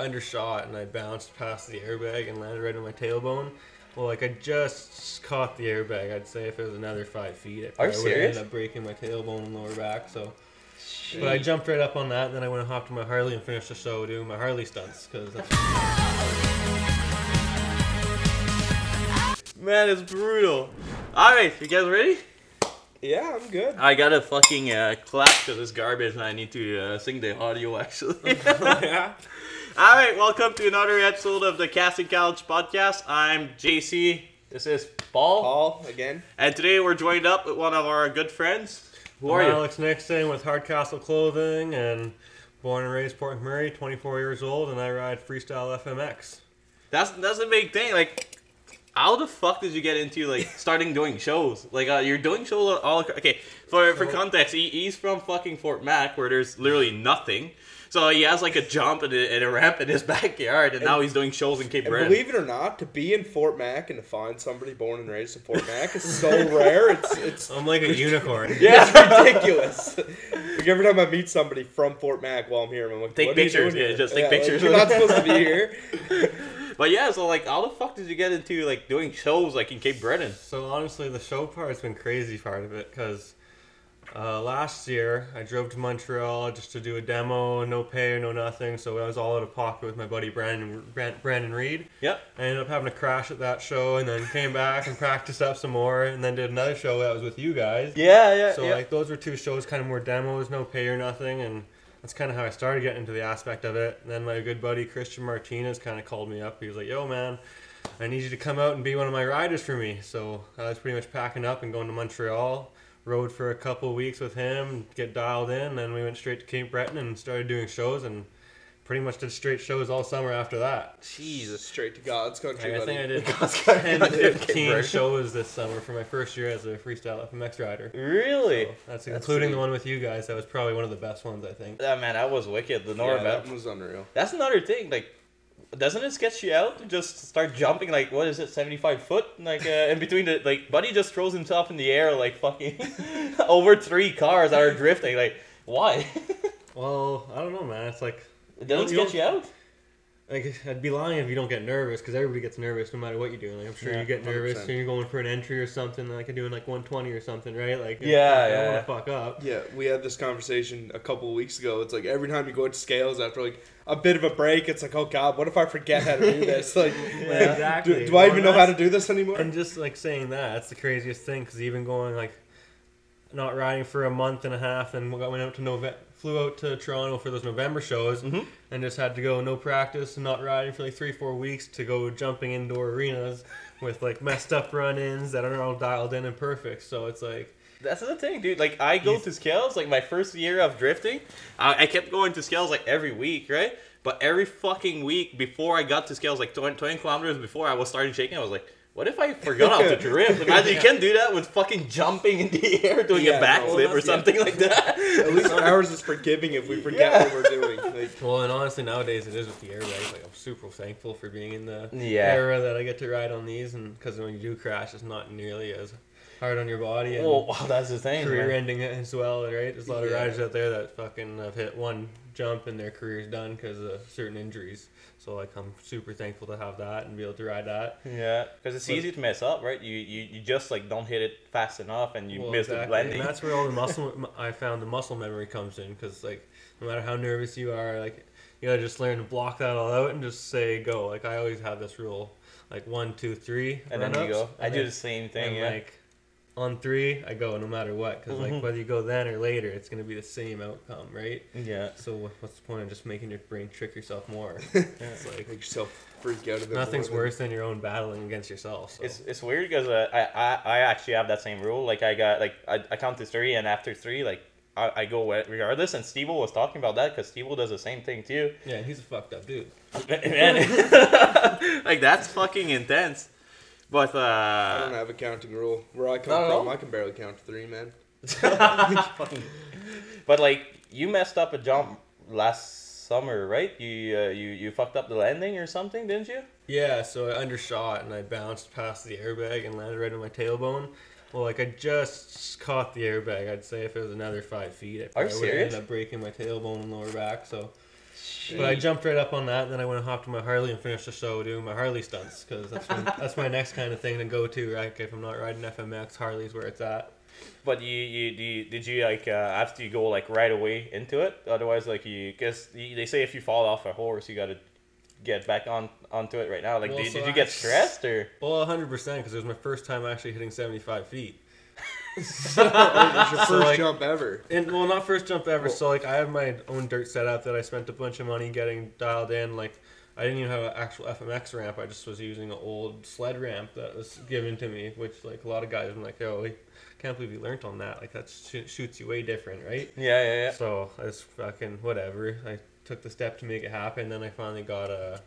undershot and I bounced past the airbag and landed right on my tailbone. Well, like I just caught the airbag. I'd say if it was another five feet, I Are you probably would serious? ended up breaking my tailbone and lower back. So, but I jumped right up on that. And then I went and hopped on my Harley and finished the show doing my Harley stunts because Man, it's brutal. All right, you guys ready? Yeah, I'm good. I gotta fucking uh, clap to this garbage, and I need to uh, sing the audio actually. yeah. All right, welcome to another episode of the Casting Couch podcast. I'm JC. This is Paul, Paul again. and today we're joined up with one of our good friends. Who are I'm you? Alex Nixon with Hard Kastle Clothing and born and raised Fort McMurray, 24 years old, and I ride freestyle FMX. That's that's a big thing. Like, how the fuck did you get into like starting doing shows? Like, uh, you're doing shows all ac- okay. For for context, he, he's from fucking Fort Mac, where there's literally nothing. So he has like a jump and a, and a ramp in his backyard, and, now he's doing shows in Cape And Breton. believe it or not, to be in Fort Mac and to find somebody born and raised in Fort Mac is so rare. It's it's I'm like a unicorn. Yeah. it's ridiculous. like every time I meet somebody from Fort Mac while I'm here, I'm like, Take what are you pictures, doing yeah, here? just take like, pictures. you're not supposed to be here. But yeah, so like, how the fuck did you get into like doing shows like in Cape Breton? So honestly, the show part's been crazy part of it because uh, last year I drove to Montreal just to do a demo, no pay or no nothing. So I was all out of pocket with my buddy Brandon Bran- Brandon Reed. Yep. I ended up having a crash at that show and then came back and practiced up some more and then did another show that was with you guys. Yeah, yeah, So like those were two shows, kind of more demos, no pay or nothing, and that's kind of how I started getting into the aspect of it. And then my good buddy Christian Martinez kind of called me up. He was like, "Yo, man, I need you to come out and be one of my riders for me." So I was pretty much packing up and going to Montreal. Rode for a couple weeks with him, get dialed in, then we went straight to Cape Breton and started doing shows and pretty much did straight shows all summer after that. Jesus. Straight to God's country. Like, I think I buddy. did God's 10 country. 15 shows this summer for my first year as a freestyle FMX rider. Really? So that's, That's including sweet. the one with you guys. That was probably one of the best ones, I think. Yeah, man, that was wicked. The Yeah, Nora that Beth- was unreal. That's another thing. Like, doesn't it sketch you out to just start jumping? Like, what is it, seventy-five foot? Like, uh, in between the like, Buddy just throws himself in the air like fucking over three cars that are drifting. Like, why? Well, I don't know, man. It's like, it doesn't You sketch you out. like I'd be lying if you don't get nervous because everybody gets nervous no matter what you're doing. Like, I'm sure Yeah, you get nervous 100%. when you're going for an entry or something, like doing like 120 or something, right? Like, Yeah, yeah I don't yeah, want to fuck up. Yeah, we had this conversation a couple of weeks ago. It's like every time you go to scales after like a bit of a break, it's like, oh god, what if I forget how to do this? Like, Yeah, exactly. do, do I Well, even know how to do this anymore? And just like saying that, that's the craziest thing because even going like not riding for a month and a half and we went out to Nove- flew out to Toronto for those November shows Mhm. and just had to go no practice and not riding for like three four weeks to go jumping indoor arenas with like messed up run-ins that are all dialed in and perfect. So it's like That's the thing, dude. Like, I go to scales. Like, my first year of drifting, I, I kept going to scales like every week, right? But every fucking week before I got to scales, like 20, 20 kilometers before I was starting shaking, I was like, what if I forgot how to drift? Imagine you can do that with fucking jumping in the air, doing Yeah, a no, backflip or that's- yeah. something like that. At least ours is forgiving if we forget Yeah. what we're doing. Like, well, and honestly nowadays it is with the airbags. Like I'm super thankful for being in the Yeah. era that I get to ride on these, and because when you do crash, it's not nearly as hard on your body. And, Oh, wow, that's the thing. career man. ending as well, right? There's a lot of Yeah. riders out there that fucking have hit one jump and their career's done because of certain injuries. So like I'm super thankful to have that and be able to ride that. Yeah, because it's But- easy to mess up, right? You, you you just like don't hit it fast enough and you Well, miss the exactly. blending. And that's where all the muscle I found the muscle memory comes in because like no matter how nervous you are, like you gotta just learn to block that all out and just say go. Like I always have this rule, like one, two, three, and then you go. I do the same thing. and Yeah. like on three, I go no matter what because Mhm. like whether you go then or later, it's gonna be the same outcome, right? yeah. So what's the point of just making your brain trick yourself more? it's like make yourself freak out a bit. nothing's worse than your own battling against yourself. So. It's it's weird because uh, I, I I actually have that same rule. Like I got like I, I count to three and after three like I, I go regardless. And Steve was talking about that because Steve does the same thing too. yeah, he's a fucked up dude. Man, like that's fucking intense. But I don't uh, have a counting rule. Where I come from, all? I can barely count to three, man. but like you messed up a jump last summer, right? You uh, you you fucked up the landing or something, didn't you? Yeah, so I undershot and I bounced past the airbag and landed right on my tailbone. Well, like I just caught the airbag. I'd say if it was another five feet, I probably would serious? end up breaking my tailbone and lower back. So, But I jumped right up on that, and then I went and hopped on my Harley and finished the show doing my Harley stunts because that's my, that's my next kind of thing to go to. Right, if I'm not riding FMX, Harley's where it's at. But you, you, do you did you like uh, after you go like right away into it? Otherwise, like you, guess they say if you fall off a horse, you got to get back on onto it right now. Like, Well, did, so did you I- get stressed or? Well, 100 percent because it was my first time actually hitting 75 feet. It's your So, first like- jump ever. And well, not first jump ever. Well- so like, I have my own dirt setup that I spent a bunch of money getting dialed in. Like, I didn't even have an actual FMX ramp. I just was using an old sled ramp that was given to me, which like a lot of guys were like, oh, I can't believe you learned on that. Like that sh- shoots you way different, right?" Yeah, yeah, yeah. So I was fucking whatever. I took the step to make it happen. Then I finally got a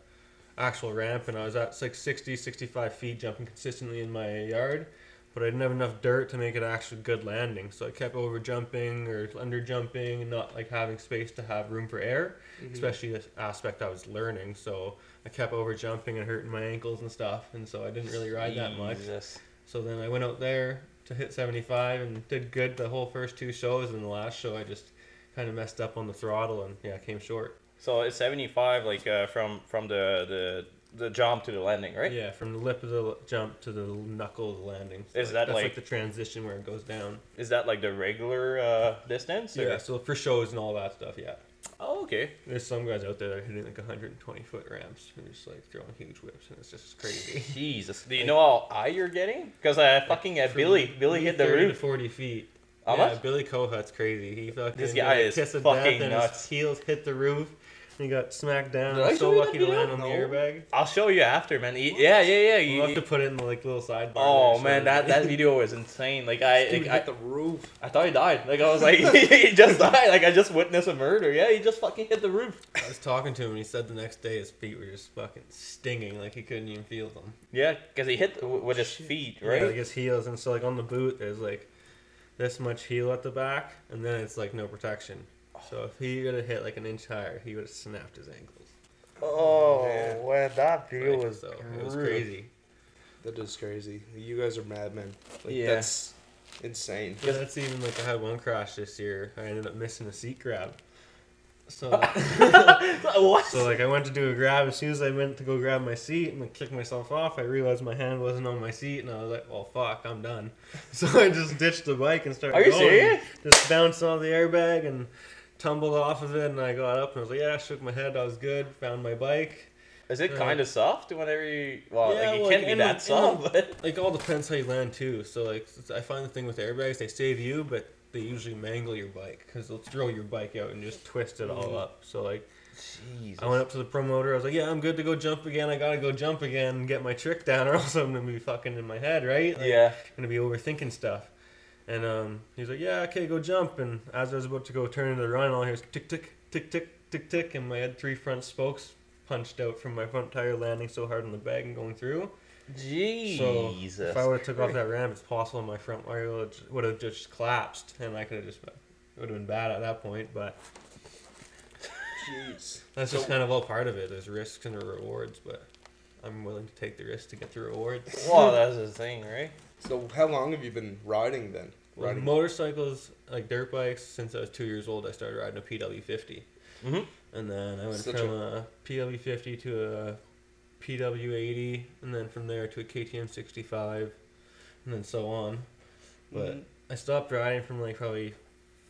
actual ramp, and I was at like 60, 65 feet jumping consistently in my yard. But I didn't have enough dirt to make it actually good landing, so I kept over jumping or under jumping and not like having space to have room for air, especially this aspect I was learning. So I kept over jumping and hurting my ankles and stuff, and so I didn't really ride that much. So then I went out there to hit 75 and did good the whole first two shows. And the last show, I just kind of messed up on the throttle and yeah, came short. So it's seventy five, like uh, from from the the the jump to the landing, right? Yeah, from the lip of the l- jump to the knuckle of the landing. So Is that that's like- the transition where it goes down? Is that like the regular uh, distance? or- Yeah, so for shows and all that stuff, yeah. Oh, okay. There's some guys out there that are hitting like 120 foot ramps and just like throwing huge whips, and it's just crazy. Jesus. Do you know how high you're getting? Because I fucking uh, From Billy Billy hit the 30 to roof. 40 feet. How yeah, much? Billy Kohut's crazy. He fucking This guy is kiss of fucking death and nuts. his heels hit the roof. And he got smacked down. Did I I'm so show you that lucky to land on the No. airbag. I'll show you after, man. He- yeah, yeah, yeah. You, We'll have to put it in the like little sidebar. oh there, man, that, that video was insane. Like I, Dude like, I, hit the roof. I thought he died. Like I was like, he just died. Like I just witnessed a murder. Yeah, he just fucking hit the roof. I was talking to him and he said the next day his feet were just fucking stinging, like he couldn't even feel them. Yeah, because he hit w- with his feet, right? Yeah, like his heels, and so like on the boot, there's like this much heel at the back, and then it's like no protection. So if he would have hit like an inch higher, he would have snapped his ankles. Oh, man. man, that video Like, was so it was crazy. That is crazy. You guys are madmen. Like, Yeah. That's insane. Yeah, that's even like I had one crash this year. I ended up missing a seat grab. So, what? so like I went to do a grab. As soon as I went to go grab my seat and like kick myself off, I realized my hand wasn't on my seat, and I was like, "Well, fuck, I'm done." So I just ditched the bike and started. Are you going. serious? Just bounced on the airbag and tumbled off of it, and I got up and I was like, "Yeah," shook my head. I was good. Found my bike. Is it Uh, kind of soft whenever you? Well, Yeah, like it well, can't like, be that the- soft, but Like all depends how you land too. So like I find the thing with airbags, they save you, but they usually mangle your bike because they'll throw your bike out and just twist it all Mhm. up. So like Jesus. I went up to the promoter. I was like, "Yeah, I'm good to go jump again. I gotta go jump again and get my trick down, or else I'm gonna be fucking in my head, right? Like, yeah. gonna be overthinking stuff." And um, he's like, "Yeah, okay, go jump." And as I was about to go turn into the run, all I hear is tick tick tick tick tick tick, and my had three front spokes punched out from my front tire landing so hard on the bag and going through. So Jesus. if I would have took off that ramp, it's possible my front wire would have just collapsed, and I could have just it would have been bad at that point. But Jeez. that's just So- kind of all part of it. There's risks and there rewards, but I'm willing to take the risk to get the rewards. well, that's the thing, right? So how long have you been riding then? Well, Riding. motorcycles, like dirt bikes, since I was two years old, I started riding a PW50, Mhm. and then I went Such from a PW50 to a PW80, and then from there to a KTM 65, and then so on. But Mhm. I stopped riding from like probably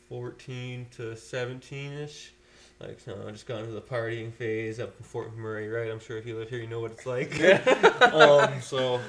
14 to 17 ish. Like, you know, I just got into the partying phase up in Fort McMurray, right? I'm sure if you live here, you know what it's like. um, so,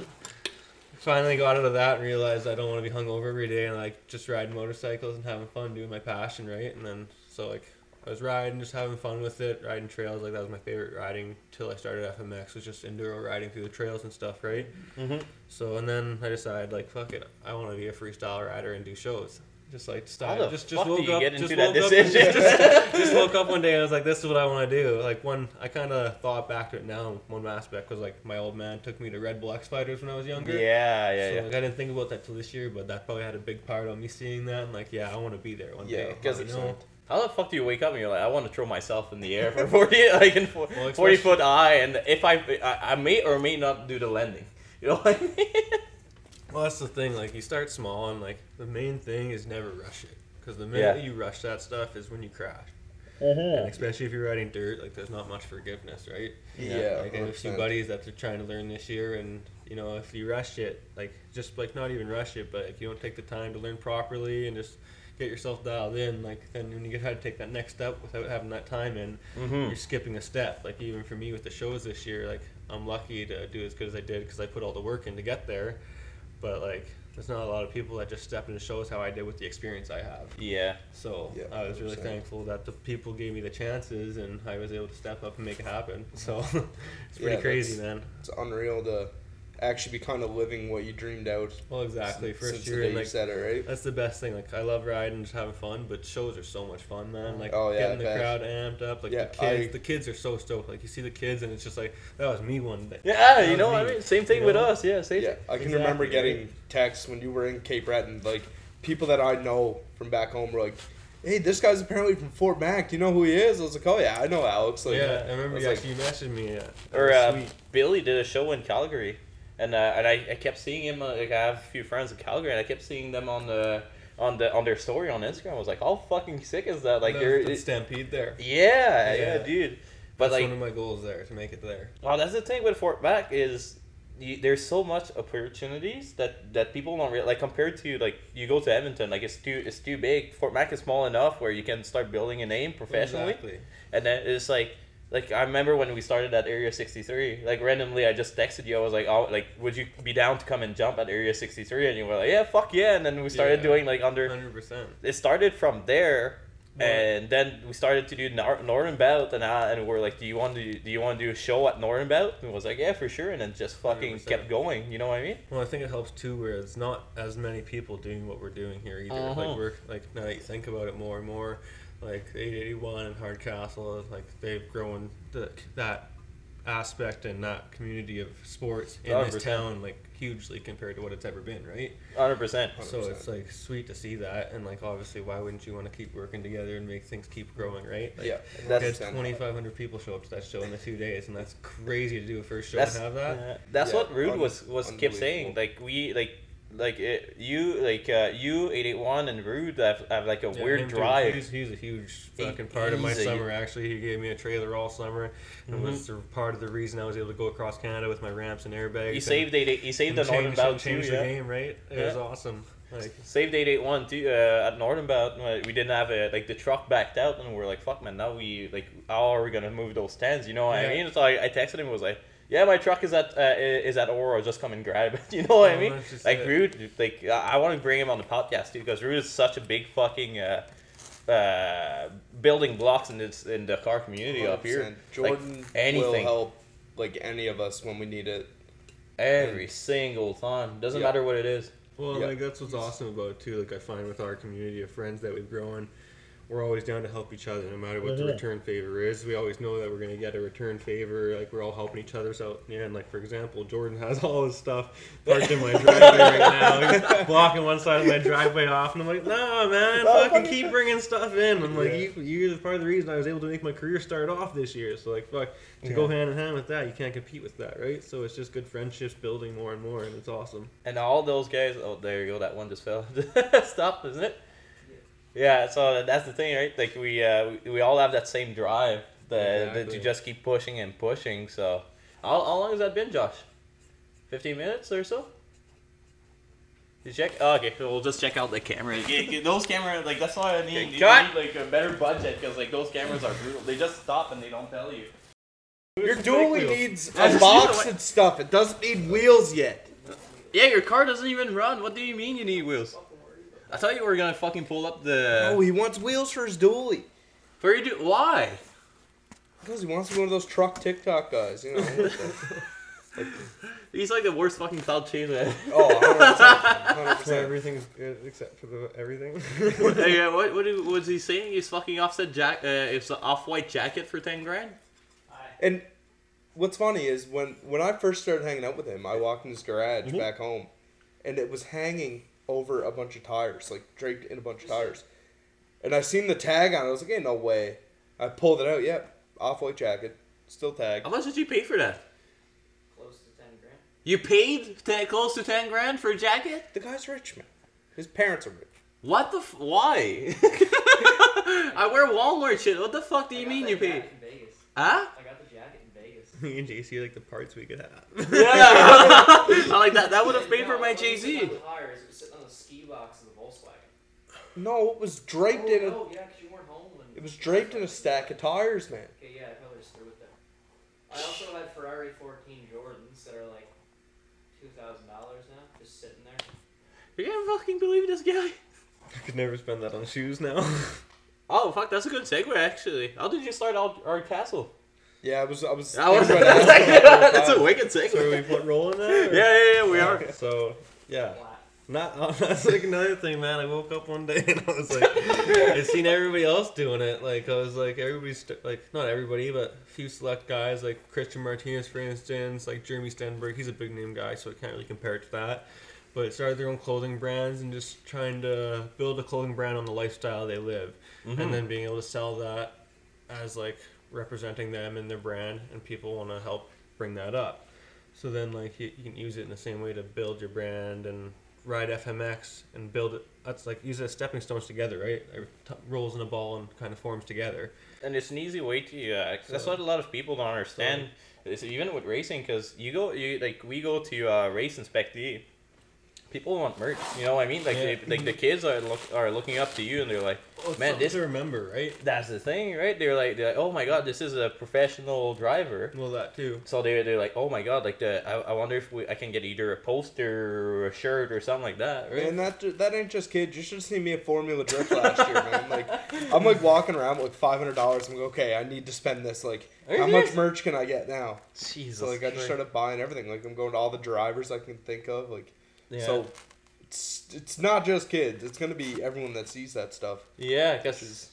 finally got out of that and realized I don't want to be hungover every day and like just riding motorcycles and having fun doing my passion, right? And then, so like, I was riding, just having fun with it, riding trails. Like, that was my favorite riding till I started FMX, was just enduro riding through the trails and stuff, right? Mm-hmm. So and then I decided like fuck it, I want to be a freestyle rider and do shows. Just like How the Just fuck just do woke you up. get just into that woke up. decision? Just, just woke up one day. and I was like, this is what I want to do. Like one, I kind of thought back to it now. One aspect was like my old man took me to Red Bull X Fighters when I was younger. Yeah, yeah, so yeah. like I didn't think about that till this year, but that probably had a big part on me seeing that and like yeah, I want to be there one day. Yeah, day. 'cause you it's- know. How the fuck do you wake up and you're like, I want to throw myself in the air for forty, like in four, Well, forty foot high, and if I, I, I may or may not do the landing. You know what I mean? Well, that's the thing. Like, you start small, and like the main thing is never rush it, because the minute Yeah. you rush that stuff is when you crash. and especially if you're riding dirt, like there's not much forgiveness, right? Yeah, like I have a few buddies that they're trying to learn this year, and you know if you rush it, like just like not even rush it, but if you don't take the time to learn properly and just get yourself dialed in, like then when you get how to take that next step without having that time in, Mhm. you're skipping a step. Like even for me with the shows this year, like I'm lucky to do as good as I did because I put all the work in to get there, but like there's not a lot of people that just step into shows how I did with the experience I have. Yeah. So Yeah, I was really thankful that the people gave me the chances and I was able to step up and make it happen. So it's Yeah, pretty crazy, man. It's unreal to actually be kind of living what you dreamed out. Well, exactly. since- First since the year, day and you said it, right? that's the best thing. Like I love riding, and just having fun, but shows are so much fun, man. Like Oh, yeah, getting the bet. crowd amped up. Like Yeah, the kids, I- the kids are so stoked. Like you see the kids, and it's just like that was me one day. Yeah, That you was know what I mean? Same thing you with know? us. Yeah, same Yeah, thing. I can Exactly, remember getting texts when you were in Cape Breton, like people that I know from back home were like, "Hey, this guy's apparently from Fort Mac. Do you know who he is?" I was like, "Oh yeah, I know Alex." Like, yeah, I remember was you like, you messaged me. That Or uh. Billy did a show in Calgary, and uh, and I, I kept seeing him. Uh, like I have a few friends in Calgary, and I kept seeing them on the on the on their story on Instagram. I was like, how fucking sick is that? Like they're the stampede there. yeah, yeah, Yeah. dude. But That's like, one of my goals there to make it there. well, that's the thing with Fort Mac is. You, there's so much opportunities that, that people don't realize. Like compared to like you go to Edmonton, like it's too it's too big. Fort Mac is small enough where you can start building a name professionally. Exactly. And then it's like, like I remember when we started at Area 63. Like randomly, I just texted you. I was like, "Oh, like, would you be down to come and jump at Area 63?" And you were like, "Yeah, fuck yeah!" And then we started Yeah. doing like under. Hundred percent. It started from there, and then we started to do Nor- Northern Belt, and I, and we're like, "Do you want to do you want to do a show at Northern Belt?" And I was like, "Yeah, for sure." And then just fucking 100%. kept going. You know what I mean? Well, I think it helps too, where it's not as many people doing what we're doing here either. Uh-huh. Like we're like now that you think about it more and more, like 881 and Hard Kastle, like they've grown the, that aspect and that community of sports in this 100%. town like hugely compared to what it's ever been, right? Hundred percent. So 100%. it's like sweet to see that, and like obviously, why wouldn't you want to keep working together and make things keep growing, right? Like, yeah, That's- we had 2,500 people show up to that show in a few days, and that's crazy to do a first show That's and have that. uh, that's Yeah, what Rude un- was was kept saying. Like we like like it, you like uh, you eight eight one and Rude have, have like a Yeah, weird drive. He's, he's a huge He- fucking part of my a- summer. Actually, he gave me a trailer all summer, and Mhm. was the part of the reason I was able to go across Canada with my ramps and airbags. You and- saved eight eight. You saved the Northern changed- Bout too. changed the Yeah. game, right? It Yeah. was awesome. Like, Saved eight eight one too uh, at Northern Bout. uh, We didn't have a like the truck backed out, and we're like, "Fuck, man! Now we like, how are we gonna move those stands?" You know what I mean? So I, I texted him. And was like, "Yeah, my truck is at uh, is at Aurora. Just come and grab it." You know what I Oh, mean? Like it. Rude, like I, I want to bring him on the podcast too because Rude is such a big fucking. Uh, uh, building blocks in this in the car community up here. 100%. Jordan will help like any of us when we need it. Every single time. Doesn't Yeah. matter what it is. Well, Yeah. like that's what's awesome about it too. Like I find with our community of friends that we've grown, we're always down to help each other, no matter what the Mhm. return favor is. We always know that we're gonna get a return favor. Like we're all helping each other out. Yeah, and like for example, Jordan has all his stuff parked in my driveway right now. He's blocking one side of my driveway off, and I'm like, no, man, No, fucking fucking- keep bringing stuff in. I'm like, Yeah. you, you're part of the reason I was able to make my career start off this year. So like, fuck, to go hand in hand with that, you can't compete with that, right? So it's just good friendships building more and more, and it's awesome. And all those guys, oh, there you go, that one just fell. Stop, isn't it? Yeah, so that's the thing, right? Like we, uh, we, we all have that same drive that, that you just keep pushing and pushing. So, how, how long has that been, Josh? Fifteen minutes or so. You check? Oh, okay, so we'll just check out the camera. Yeah, yeah, those cameras, like that's why I need, you need like a better budget because like those cameras are brutal. They just stop and they don't tell you. Your Some dually needs Yeah, a box and stuff. It doesn't need wheels yet. Yeah, your car doesn't even run. What do you mean you need wheels? I thought you were gonna fucking pull up the. Oh, he wants wheels for his dually. For you do why? Because he wants to be one of those truck TikTok guys, you know. with the- He's like the worst fucking cloud chaser. oh, 100%. So everything's good except for the everything. hey, uh, what what do- was he saying? He's fucking offset jack. Uh, it's an off-white jacket for ten grand. And what's funny is when when I first started hanging out with him, I walked in his garage Mhm. back home, and it was hanging over a bunch of tires, like draped in a bunch of tires. And I seen the tag on it. I was like, "Ain't no way." I pulled it out. Yep, off white jacket, still tagged. How much did you pay for that? Close to 10 grand. You paid te- close to ten grand for a jacket. The guy's rich, man. His parents are rich. What the? F- why? I wear Walmart shit. What the fuck do you I got mean you pay? jacket Vegas. Huh? I got the jacket in Vegas. Me and JC are like the parts we could have. Yeah. I like that. That would have Yeah, paid for my it Jay Z. the tires, It was sitting ski box in the Volkswagen. No, it was draped oh, in a. no, yeah, 'cause you weren't home when. It was draped in a stack of tires, man. Okay, yeah, I probably just threw it there. I also had Ferrari 14 Jordans that are like two thousand dollars now, just sitting there. You can't fucking believe this guy. I could never spend that on shoes now. Oh fuck, that's a good segue actually. How did you start out Hard Kastle? Yeah, I was. I was. That was thinking about asking that all the that's a time. wicked so are we segue. put rolling there? Yeah, yeah, yeah, we are. So yeah. Flat. Not that's like another thing, man. I woke up one day and I was like, I seen everybody else doing it. Like I was like, everybody's st- like not everybody, but a few select guys like Christian Martinez, for instance, like Jeremy Stenberg. He's a big name guy, so I can't really compare it to that. But started their own clothing brands and just trying to build a clothing brand on the lifestyle they live, Mm-hmm. and then being able to sell that as like representing them and their brand, and people want to help bring that up. So then, like, you, you can use it in the same way to build your brand and ride FMX and build it. That's like use it as stepping stones together, right? It t- rolls in a ball and kind of forms together. and it's an easy way to. Uh, 'cause that's So- what a lot of people don't understand. Is even with racing, because you go, you like we go to uh, race inspectee. People want merch. You know what I mean? Like, Yeah. they, like the kids are look are looking up to you, and they're like, oh, Well, Man, something this- to remember, right? "That's the thing, right?" They're like, they're like, "Oh my god, this is a professional driver." Well, that too. So they they're like, "Oh my god, like the I, I wonder if we, I can get either a poster or a shirt or something like that, right?" Man, that that ain't just kids. You should have seen me at Formula Drift last year, man. Like, I'm like walking around with like five hundred dollars. I'm like, okay, I need to spend this. Like, Are how much merch can I get now? Jesus. So like, I just started buying everything. Like, I'm going to all the drivers I can think of. Like, Yeah. so it's it's not just kids. It's gonna be everyone that sees that stuff. yeah, because.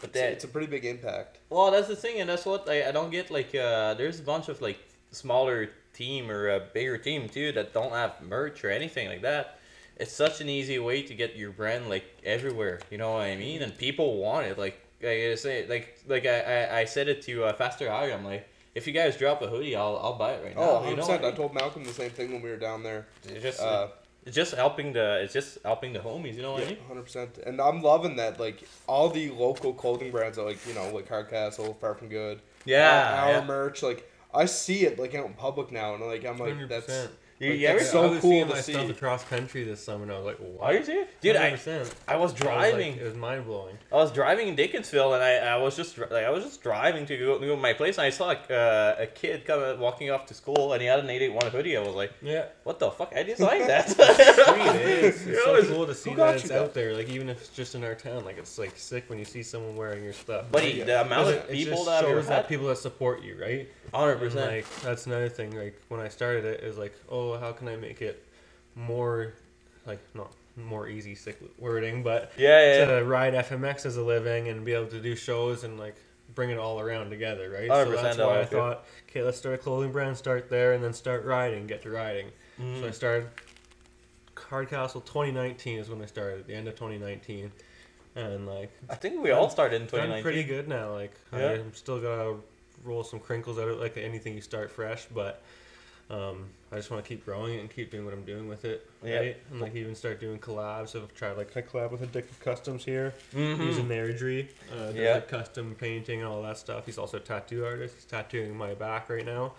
But It's, that, it's a pretty big impact. Well, that's the thing, and that's what I, I don't get. Like, uh, there's a bunch of like smaller team or a bigger team too that don't have merch or anything like that. It's such an easy way to get your brand like everywhere. You know what I mean? And people want it. Like, I say, like like I, I, I said it to uh, Faster High. I'm like, if you guys drop a hoodie, I'll I'll buy it right Oh, now. You 100 know percent. I I told Malcolm the same thing when we were down there. It's just Uh, it's just helping the it's just helping the homies. You know what I mean? hundred percent. And I'm loving that. Like all the local clothing brands, are like you know, like Hard Kastle, Far From Good. Yeah. our, our yeah. merch. Like I see it like out in public now, and like I'm like Hundred that's percent. You, like, you ever so cool to see. across country this summer, and I was like, "Wow!" Are you serious? Dude, I, 100%. I was driving. it was mind blowing. I was driving in Dickinsfield, and I, I was just like I was just driving to go, to go to my place, and I saw like, uh, a kid coming walking off to school, and he had an 881 hoodie. I was like, Yeah, "What the fuck? I designed that." sweet. eh? It's, it's so it's- cool to see who got that it's that? out there. Like even if it's just in our town, like it's like sick when you see someone wearing your stuff. But the amount of it- it people just that shows that people that support you, right? Hundred percent. like that's another thing. Like when I started it, is like, oh, how can I make it more, like not more easy sick wording, but Yeah, yeah, to ride FMX as a living and be able to do shows and like bring it all around together, right? 100% So that's why I it. thought, okay, let's start a clothing brand, start there, and then start riding, get to riding. Mm-hmm. So I started Hard Kastle 2019 is when I started, at the end of 2019, and like I think we all started in done 2019. pretty good now. Like Yeah. I'm still gotta roll some crinkles out of it, like anything you start fresh, but um, I just want to keep growing it and keep doing what I'm doing with it, Yeah. right? And like even start doing collabs. I've tried like I collab with Addictive Customs here, Mhm. using Airdrie, uh, does, Yeah. like custom painting and all that stuff. He's also a tattoo artist. He's tattooing my back right now.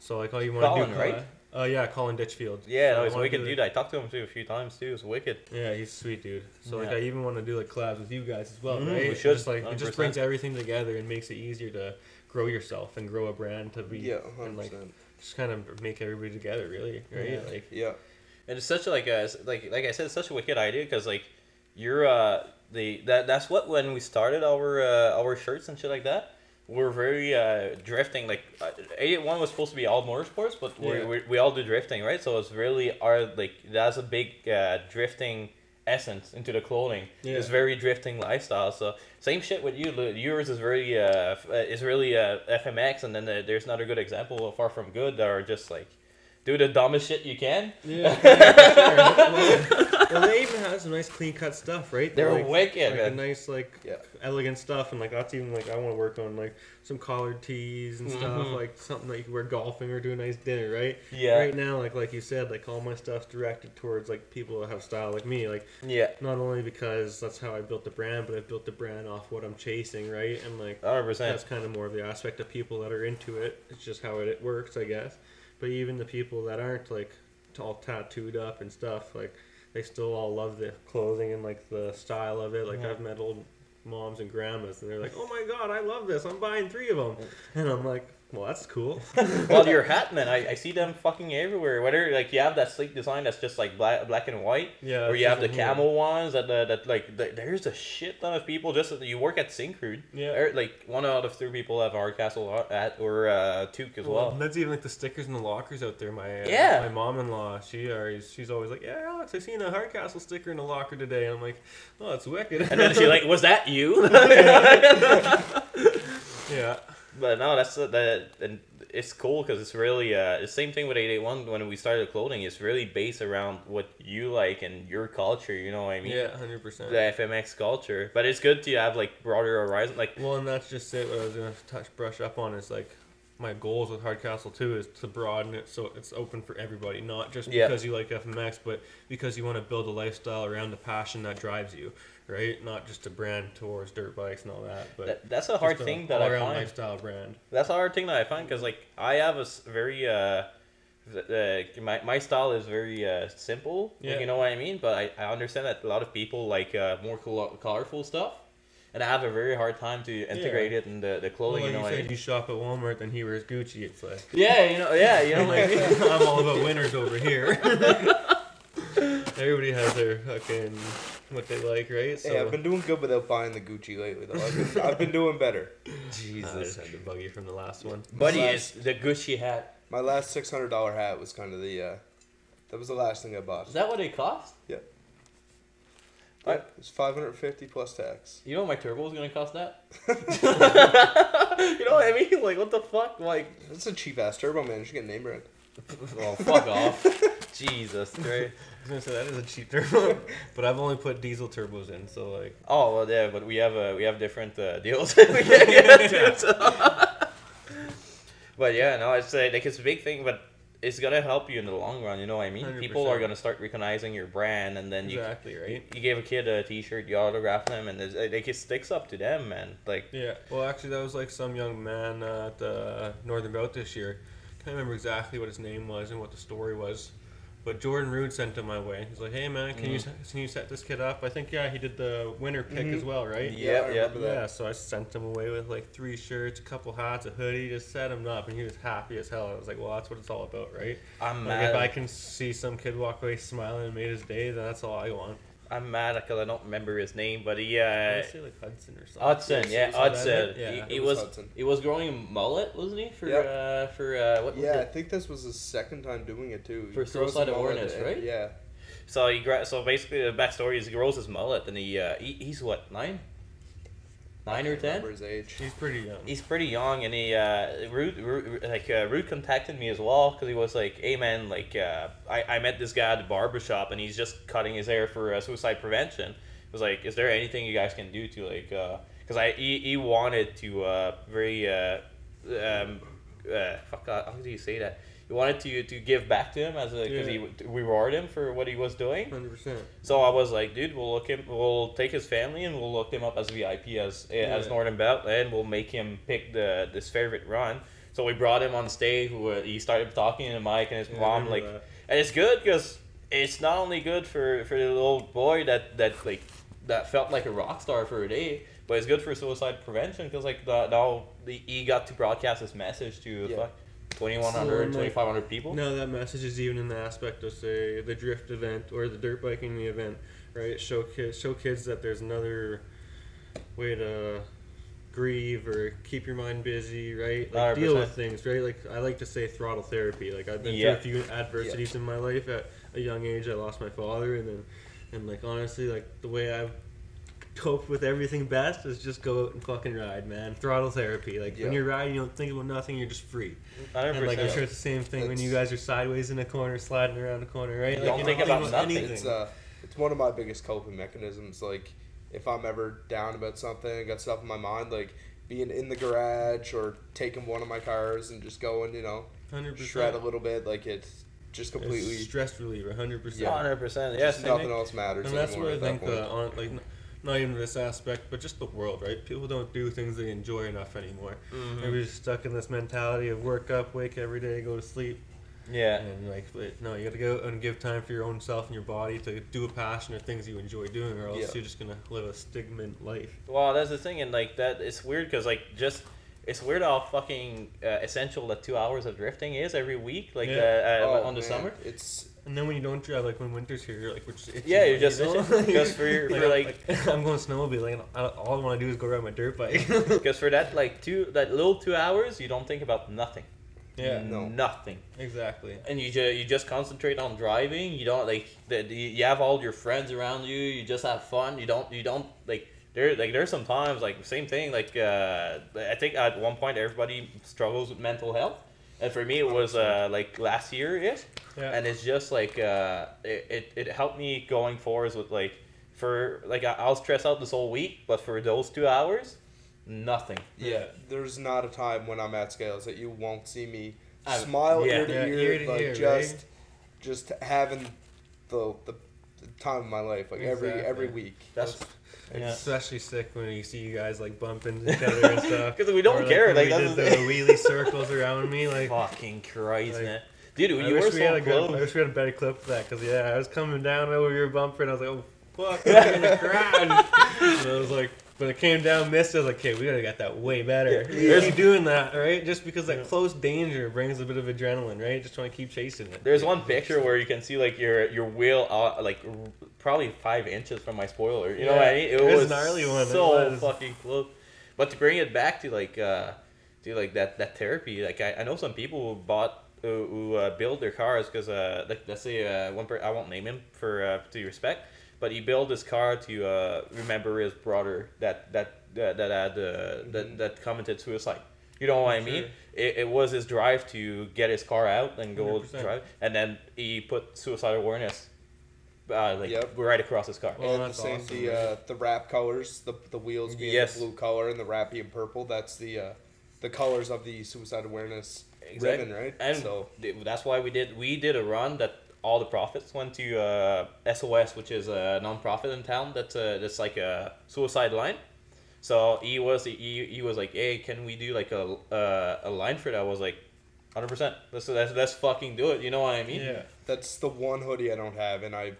So like, all you want to do, right? Uh, yeah, Colin Ditchfield. Yeah, So I a wicked do- dude. I talked to him too a few times too. He's wicked. Yeah, he's a sweet dude. So like I even want to do like collabs with you guys as well, Mhm, right? we It should, Just like it 100%. just brings everything together and makes it easier to grow yourself and grow a brand to be yeah, and hundred like percent. just kind of make everybody together, really, right? Yeah. Like Yeah, And it's such a, like a like like I said, it's such a wicked idea because like you're uh the that that's what when we started our uh, our shirts and shit like that. We're very uh, drifting. Like uh, 81 was supposed to be all motorsports, but we Yeah. we we all do drifting, right? So it's really our like that's a big uh, drifting essence into the clothing. It's very drifting lifestyle. So same shit with you. Yours is very uh uh, is really uh FMX, and then uh, there's another good example of Far From Good that are just like do the dumbest shit you can. Yeah. well, well, they even have some nice clean cut stuff, right? They're like, wicked, like nice like Yeah. elegant stuff, and like that's even like I want to work on like some collared tees and stuff, Mhm. like something that you can wear golfing or do a nice dinner, right? Yeah. Right now, like like you said, like all my stuff's directed towards like people that have style like me, like Yeah. not only because that's how I built the brand, but I built the brand off what I'm chasing, right? And like Hundred percent. that's kind of more of the aspect of people that are into it. It's just how it works, I guess. But even the people that aren't like all tattooed up and stuff, like they still all love the clothing and like the style of it. Like Yeah. I've met old moms and grandmas, and they're like, "Oh my god, I love this! I'm buying three of them," and I'm like, "Well, that's cool." well, your hat, man, I, I see them fucking everywhere. Whether like you have that sleek design that's just like black, black and white, Yeah, or you have the yeah. camel ones that uh, that like th- there's a shit ton of people just you work at Syncrude. Yeah. There- like one out of three people have Hard Kastle at or uh, Toque as well. that's even like the stickers in the lockers out there. My uh, Yeah. my mom-in-law, she always she's always like, "Yeah, Alex, I seen a Hard Kastle sticker in the locker today," and I'm like, "Oh, that's wicked." And then she like, was that you? yeah. But no, that's uh, that, and it's cool because it's really uh, the same thing with eight eight one when we started clothing. It's really based around what you like and your culture. You know what I mean? Yeah, hundred percent. The FMX culture, but it's good to have like broader horizon. Like, Well, and that's just it. What I was gonna touch brush up on is like my goals with Hard Kastle too is to broaden it so it's open for everybody, not just because you like FMX, but because you want to build a lifestyle around the passion that drives you, right? Not just a brand towards dirt bikes and all that, but that, that's a hard just a thing that I find. lifestyle brand. That's a hard thing that I find because like I have a very uh, uh, my my style is very uh, simple. like, Yeah. you know what I mean. But I, I understand that a lot of people like uh, more colo- colorful stuff, and I have a very hard time to integrate it in the, the Well, clothing. like you know you what I mean? you shop at Walmart, then he wears Gucci. It's like Yeah, you know, yeah, you know, like I'm all about winners over here. Everybody has their fucking what they like, right? So Hey, I've been doing good without buying the Gucci lately, though. I've been, I've been doing better. I just Jesus. had to bug you from the last one. Buddy Last- is the Gucci hat. My last six hundred dollar hat was kind of the. Uh, that was the last thing I bought. Is that what it cost? Yeah, it's five hundred fifty plus tax. You know my turbo is gonna cost that. you know what I mean? Like what the fuck? Like, That's a cheap ass turbo, man. You should get name brand. oh fuck off. Jesus, right? I was gonna say that is a cheap turbo, but I've only put diesel turbos in, so like Oh well, yeah, but we have uh, we have different uh, deals. we can get into, so. but yeah, no, it's uh, like it's a big thing, but it's gonna help you in the long run. You know what I mean? People are gonna start recognizing your brand, and then you exactly right. you give a kid a T-shirt, you autograph them, and like it sticks up to them, man. Like Yeah. Well, actually, that was like some young man uh, at the Northern Bout this year. Can't remember exactly what his name was and what the story was, but Jordan Rude sent him my way. He's like, "Hey man, can you Mm. can you set this kid up?" I think yeah, he did the winner pick Mhm. as well, right? Yeah, I yeah. Yeah, so I sent him away with like three shirts, a couple hats, a hoodie, just set him up, and he was happy as hell. I was like, well, that's what it's all about, right? I'm Like mad. if I can see some kid walk away smiling and made his day, then that's all I want. I'm mad because I don't remember his name, but he uh, would say like Hudson or something. Hudson, yeah, Is Hudson. Yeah, he, it he was was Hudson. he was growing a mullet, wasn't he? For Yep. uh, for uh, what was Yeah, I think this was his second time doing it too. He For grows suicide a mullet awareness, and- right? Yeah. So he gra- so basically the backstory is he grows his mullet and he, uh, he he's what nine, nine or ten. Remember his age. He's pretty young. He's pretty young, and he uh, Rude, Rude like uh, Rude contacted me as well because he was like, "Hey man, like uh, I I met this guy at the barbershop and he's just cutting his hair for uh, suicide prevention." He was like, "Is there anything you guys can do to like?" Because I he, he wanted to uh, very uh, um uh, fuck uh, how do you say that? He wanted to to give back to him as a because Yeah. he reward him for what he was doing. Hundred percent. So I was like, dude, we'll look him, we'll take his family and we'll look him up as VIP as eh, as Northern Belt, and we'll make him pick the this favorite run. So we brought him on stage. who, He started talking to Mike and his mom, like, and it's good because it's not only good for for the little boy that that like that felt like a rock star for a day, but it's good for suicide prevention because like the, now the, he got to broadcast his message to Yeah. fuck 2100 So, like, 2500 people. No, that message is even in the aspect of say the drift event or the dirt biking the event, right? Show kids, show kids that there's another way to grieve or keep your mind busy, right? Like deal 100%. with things, right? Like I like to say throttle therapy. Like I've been Yeah. through a few adversities in my life. At a young age, I lost my father, and then and like honestly, like the way I've cope with everything best is just go out and fucking ride, man. Throttle therapy. Like Yeah. when you're riding, you don't think about nothing. You're just free. Hundred And like I'm sure it's the same thing when you guys are sideways in a corner, sliding around a corner, right? Like, don't you're think not about thinking nothing. anything. It's uh, it's one of my biggest coping mechanisms. Like, if I'm ever down about something, got stuff in my mind, like being in the garage or taking one of my cars and just going, you know, Hundred shred a little bit. Like it's just completely. stress reliever. Hundred percent. Yeah. Hundred percent. Yeah, just same nothing else matters And that's where I at that think the on like n- not even this aspect, but just the world, right? People don't do things they enjoy enough anymore. Mhm. Maybe just stuck in this mentality of work up, wake every day, go to sleep, Yeah. and like but no, you got to go and give time for your own self and your body to do a passion or things you enjoy doing, or else Yeah. you're just gonna live a stigment life. Well, that's the thing, and like that, it's weird because like just it's weird how fucking uh, essential that two hours of drifting is every week, like Yeah. uh, uh, Oh, on the man, summer. It's And then when you don't drive, like when winter's here, you're like, we're just itching, Yeah, you're you just know? itching, just for your- for, I'm- like- I'm going snowmobiling, and I, all I want to do is go ride my dirt bike. Because for that like two that little two hours, you don't think about nothing. yeah, No. Nothing. exactly. and you just you just concentrate on driving. You don't like the, the you have all your friends around you. You just have fun. You don't you don't like there like there's some times like same thing like uh, I think at one point everybody struggles with mental health, and for me it was uh, like last year ish, Yeah. and it's just like uh, it, it it helped me going forwards with like for like I, I'll stress out this whole week, but for those two hours, nothing. yeah. There's not a time when I'm at scales that you won't see me I'm- smile yeah. ear to Yeah, ear, ear to like ear, just right? just having the, the the time of my life, like every Exactly. every week. That's It's yeah. especially sick when you see you guys like bumping each other and stuff. because we don't Or, care. when Like, we did the wheelie circles around me. Like, Fucking Christ, Like, man. Dude, I you wish were we so had a good. I wish we had a better clip of that because yeah, I was coming down over your bumper and I was like, oh fuck, I'm gonna and I was like, but it came down, missed. I was like, okay, we gotta get that way better. Yeah. Keep doing that, right? Just because that Yeah. close danger brings a bit of adrenaline, right? Just trying to keep chasing it. There's one picture where you can see like your your wheel uh, like probably five inches from my spoiler. You know what I mean? It it was was gnarly one, so was. fucking close. But to bring it back to like uh, to like that that therapy, like I, I know some people who bought who, who uh, build their cars because uh, like let's say uh, one per I won't name him for uh, to respect, but he built his car to uh, remember his brother that that that, that had uh, that that committed suicide. You know what I mean? Sure. It, it was his drive to get his car out and go 100%. drive, and then he put suicide awareness, uh, like Yep. right across his car. Well, and the same awesome, the uh, the wrap colors, the the wheels being Yes. the blue color and the wrap being purple. That's the uh, the colors of the suicide awareness Exactly. ribbon, right? And so that's why we did we did a run that all the profits went to uh, SOS, which is a non-profit in town. That's uh, that's like a suicide line. So he was he, he was like, hey, can we do like a uh, a line for that? I was like, hundred percent. Let's let's let's fucking do it. You know what I mean? Yeah. that's the one hoodie I don't have, and I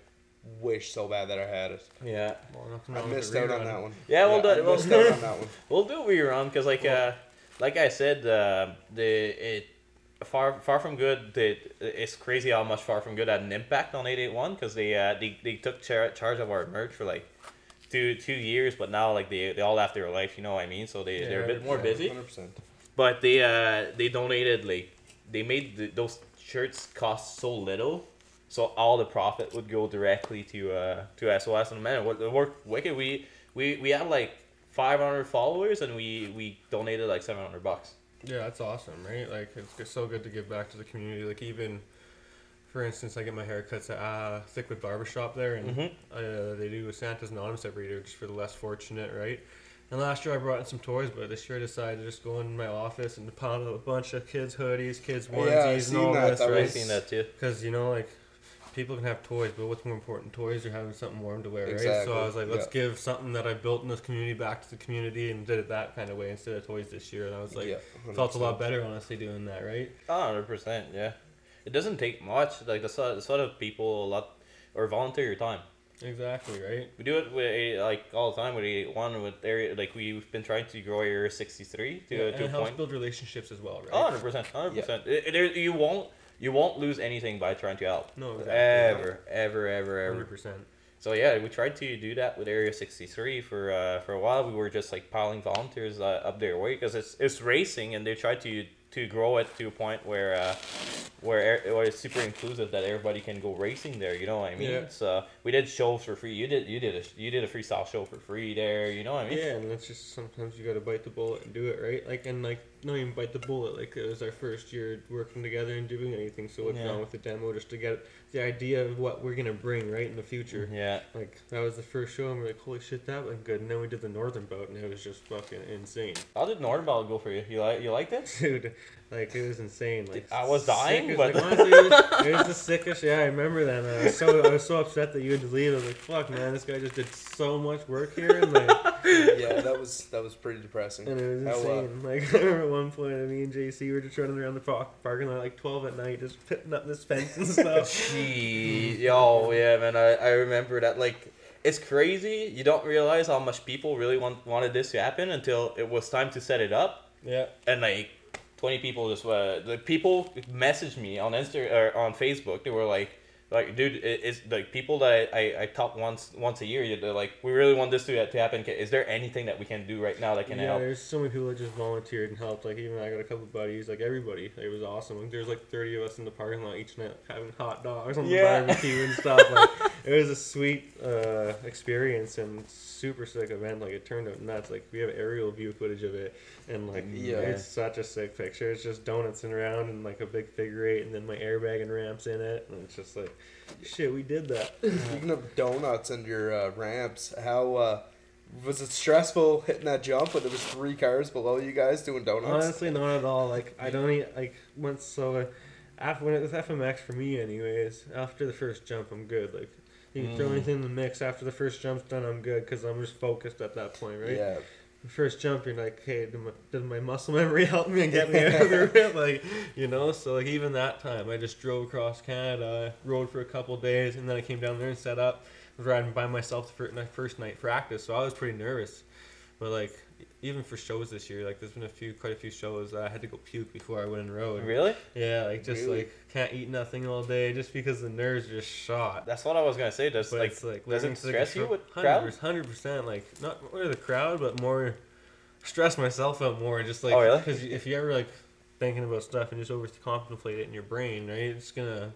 wish so bad that I had it. Yeah. Well, I missed out on that one. Yeah, well I done- well missed out on that one. We'll do a rerun because, like, uh, like I said, uh, the it far far from good. The, it's crazy how much far from good had an impact on eight eight one because they uh, they they took char- charge of our merch for like two two years, but now like they, they all have their life. You know what I mean? So they Yeah, they're a bit more busy. 100%. But they uh they donated like they made the, those shirts cost so little. So all the profit would go directly to uh to SOS and man, what it worked wicked. We we we had like 500 followers and we we donated like 700 bucks. Yeah, that's awesome, right? Like it's just so good to give back to the community. Like even, for instance, I get my haircuts at uh, Thickwood Barbershop there, and Mhm. uh, they do a Santa's Anonymous every year just for the less fortunate, right? And last year I brought in some toys, but this year I decided to just go in my office and pound up a bunch of kids' hoodies, kids' Oh, yeah, onesies, and all that. this, That I've right? seen that too. Because you know, like people can have toys, but what's more important, toys or having something warm to wear, right? Exactly, So I was like, let's yeah. give something that I built in this community back to the community, and did it that kind of way instead of toys this year. And I was like, yeah, felt a lot better honestly doing that, right? hundred percent, yeah. It doesn't take much. Like the sort, the sort of people a lot or volunteer your time. Exactly, right? We do it with like all the time with a one with area like we've been trying to grow Area sixty three to Yeah, a and to it a helps point. build relationships as well, right? Oh, 100%. 100%. You won't you won't lose anything by trying to help. No, exactly. Ever, ever, ever, ever. Hundred percent. So yeah, we tried to do that with Area 63 for uh, for a while. We were just like piling volunteers uh, up their way because it's it's racing, and they tried to to grow it to a point where uh, where er- where it's super inclusive that everybody can go racing there. You know what I mean? Yeah. So we did shows for free. You did you did a you did a freestyle show for free there. You know what I mean? Yeah, and it's just sometimes you gotta bite the bullet and do it right. Like and like not even bite the bullet. Like it was our first year working together and doing anything. So what's Yeah. wrong with the demo? Just to get the idea of what we're gonna bring right in the future. Yeah. Like that was the first show, and we're like, holy shit, that went good. And then we did the northern boat, and it was just fucking insane, How did Northern Ball go for you? You like you liked it? dude. Like it was insane. Like I was dying, sick- but- like, honestly, it was, it was the sickest. Yeah, I remember that. I was so I was so upset that you had to leave. I was like, fuck, man, this guy just did so much work here, and like. yeah, that was that was pretty depressing. And it was How, uh, insane. like I remember at one point, me and JC were just running around the park, parking lot like twelve at night, just putting up this fence and stuff. Gee, yo, yeah, man. I, I remember that. Like, it's crazy. You don't realize how much people really want wanted this to happen until it was time to set it up, yeah, and like, twenty people just uh, the people messaged me on Insta or on Facebook. They were like, like, dude, it's like people that I, I, I talk once once a year. They're like, we really want this to to happen. Is there anything that we can do right now that can yeah. help? There's so many people that just volunteered and helped. Like even I got a couple buddies, like everybody. It was awesome. Like, there's like thirty of us in the parking lot each night having hot dogs on Yeah. the barbecue and stuff. Like it was a sweet uh, experience and super sick event. Like it turned out nuts. Like we have aerial view footage of it, and like Yeah. it's such a sick picture. It's just donuts and around and like a big figure eight, and then my airbag and ramps in it, and it's just like, shit, we did that. Speaking of donuts and your uh, ramps, how uh, was it stressful hitting that jump when there was three cars below you guys doing donuts? Honestly, not at all. Like I don't eat like once so. Uh, after when it was FMX for me, anyways. After the first jump, I'm good. Like you can throw Mm. anything in the mix. After the first jump's done, I'm good because I'm just focused at that point, right? Yeah, first jump, you're like, hey, did my, did my muscle memory help me and get me out of the rip? Like, you know. So like even that time, I just drove across Canada, rode for a couple days, and then I came down there and set up. I was riding by myself for my first night practice, so I was pretty nervous. But like even for shows this year, like there's been a few, quite a few shows that I had to go puke before I went and rode. Really? Yeah, like just Really? like can't eat nothing all day just because the nerves are just shot. That's what I was gonna say. Does But like, like does learning it to stress you with crowd? Hundred percent, like not more the crowd, but more stress myself out more. Just like Oh, really? Because if you ever like thinking about stuff and just over contemplate it in your brain, right? It's gonna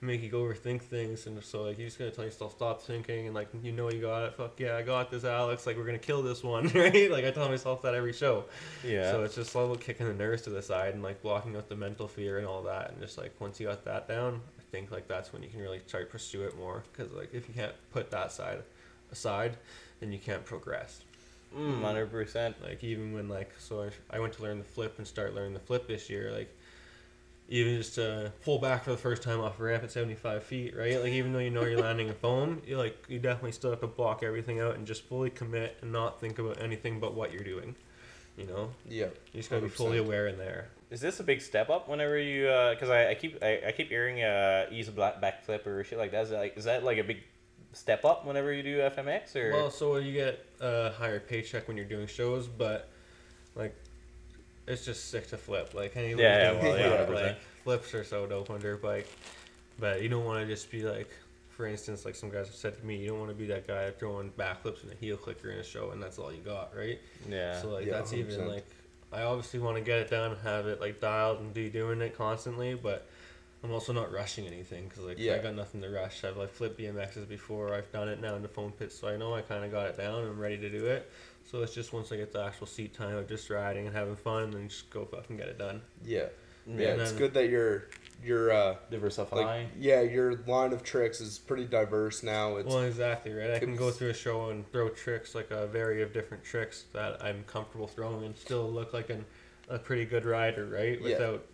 make you go overthink things, and so like you're just gonna tell yourself stop thinking, and like you know you got it. Fuck yeah, I got this, Alex. Like we're gonna kill this one, right? Like I tell myself that every show. Yeah. So it's just a little kicking the nerves to the side and like blocking out the mental fear and all that, and just like once you got that down, I think like that's when you can really try to pursue it more. Because like if you can't put that side aside, then you can't progress. Mm, hundred percent. Like even when like so I, I went to learn the flip and start learning the flip this year. Like even just to pull back for the first time off a ramp at 75 feet, right? Like even though you know you're landing a foam, you like you definitely still have to block everything out and just fully commit and not think about anything but what you're doing. You know, yeah. you just gotta be fully aware in there. Is this a big step up whenever you? Because I, I keep I, I keep hearing uh ease a black backflip or shit like that. Is that like is that like a big step up whenever you do FMX or? Well, so you get a higher paycheck when you're doing shows, but like it's just sick to flip. Like anyone Yeah, do yeah, well, it, yeah, but, 100%. like flips are so dope on dirt bike, but you don't want to just be like, for instance, like some guys have said to me, you don't want to be that guy throwing backflips and a heel clicker in a show, and that's all you got, right? yeah. So like Yeah, that's even 100%. like I obviously want to get it done and have it like dialed and be doing it constantly, but I'm also not rushing anything because like Yeah. I got nothing to rush. I've like flipped BMXs before. I've done it now in the foam pit, so I know I kind of got it down and I'm ready to do it. So it's just once I get the actual seat time of just riding and having fun, and then just go fucking get it done. Yeah, yeah. yeah. And It's then- good that your your uh, Diversify. like yeah your line of tricks is pretty diverse now. It's Well, exactly right. I can go through a show and throw tricks like a variety of different tricks that I'm comfortable throwing and still look like an, a pretty good rider, right? Yeah. Without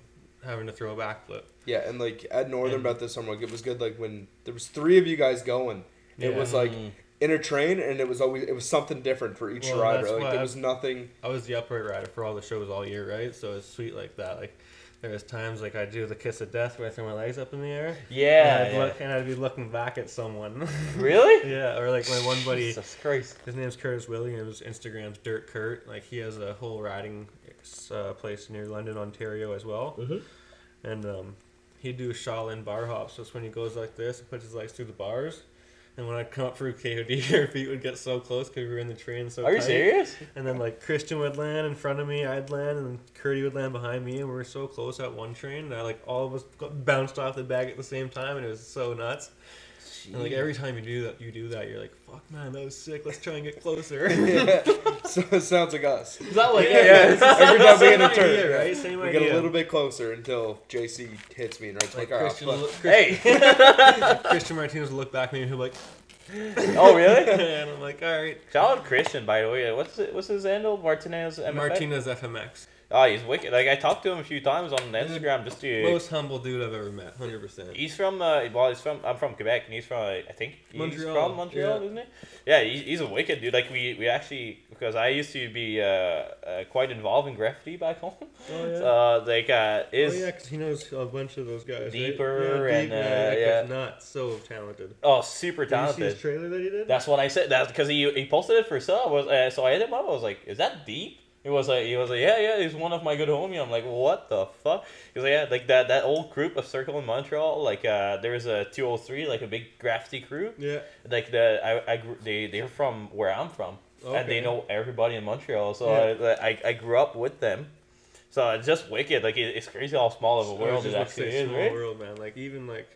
having to throw a backflip. yeah, and like at Northern And- about this summer, like it was good. Like when there was three of you guys going, it Yeah. was like Mm. In a train, and it was always it was something different for each Well, rider. that's Like there I- was nothing. I was the upright rider for all the shows all year, right? So it's sweet like that. Like there was times like I do the kiss of death where I throw my legs up in the air. Yeah. and I'd, yeah. look, and I'd be looking back at someone. Really? yeah, or like my one buddy, Jesus Christ. his name's Curtis Williams. Instagram's Dirt Kurt. Like he has a whole riding uh, place near London, Ontario as well. Mm-hmm. And um, he'd do Shaolin bar hops. So it's when he goes like this and puts his legs through the bars. And when I'd come up through KOD, our feet would get so close because we were in the train so Are you tight. serious? And then like Christian would land in front of me, I'd land, and then Curdy would land behind me, and we were so close at one train that like all of us got bounced off the bag at the same time, and it was so nuts. And like every time you do that, you do that, you're like, "Fuck, man, that was sick. Let's try and get closer." yeah. So it sounds like us. Is that like Yeah, Every time we get a Same turn, idea, right? Same we idea. get a little bit closer until JC hits me and writes like like, our Christian, foot. will look, Hey. Christian Martinez will look back at me and he'll be like, oh really? and I'm like, all right. Shout out Christian, by the way. What's it, what's his handle? Martinez. MFX? Martinez FMX. Oh, he's wicked. Like I talked to him a few times on Instagram just to. Most humble dude I've ever met, hundred percent. He's from uh, well, he's from I'm from Quebec, and he's from uh, I think he's Montreal, from Montreal, yeah. isn't he? Yeah, he's, he's a wicked dude. Like we we actually because I used to be uh, uh quite involved in graffiti back home. Oh yeah. Uh, like uh, is oh yeah, 'cause he knows a bunch of those guys. right? Deeper yeah, and, Deep, uh, that yeah. not so talented. oh super Did you see his trailer that he did? That's what I said. That's because he he posted it for sale. Was uh, so I hit him up. I was like, "Is that deep?" He was like, "He was like, yeah, yeah." He's one of my good homie. I'm like, "What the fuck?" He was like, "Yeah, like that that old group of Circle in Montreal. Like uh, there's a 203, like a big graffiti crew. yeah. Like the I, I grew, they they're from where I'm from, and they know everybody in Montreal. So Yeah. I, I I grew up with them. So it's just wicked. Like it, it's crazy how small of a world it actually is, small right? world, man. Like even like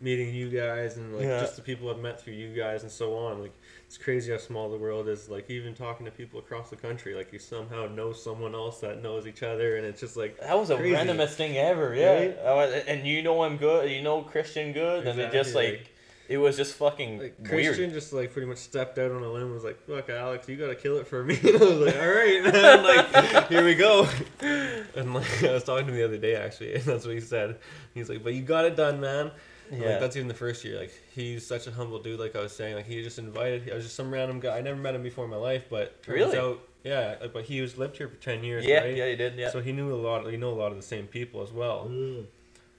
meeting you guys and like Yeah. just the people I've met through you guys and so on. Like it's crazy how small the world is. Like even talking to people across the country, like you somehow know someone else that knows each other, and it's just like That was the randomest thing ever, yeah. Right? Was- and you know him good, you know Christian good, and it just Exactly, like, it was just fucking like weird. Christian just like pretty much stepped out on a limb and was like, "Look, Alex, you gotta kill it for me." And I was like, "All right, man. like here we go." And like I was talking to him the other day actually, and that's what he said. He's like, "But you got it done, man." Yeah. Like that's even the first year. Like he's such a humble dude. Like I was saying, like he just invited. I was just some random guy. I never met him before in my life, but turns Really? out, yeah. like, But he was lived here for ten years. yeah, right? yeah, he did, yeah. So he knew a lot. He know a lot of the same people as well. Mm.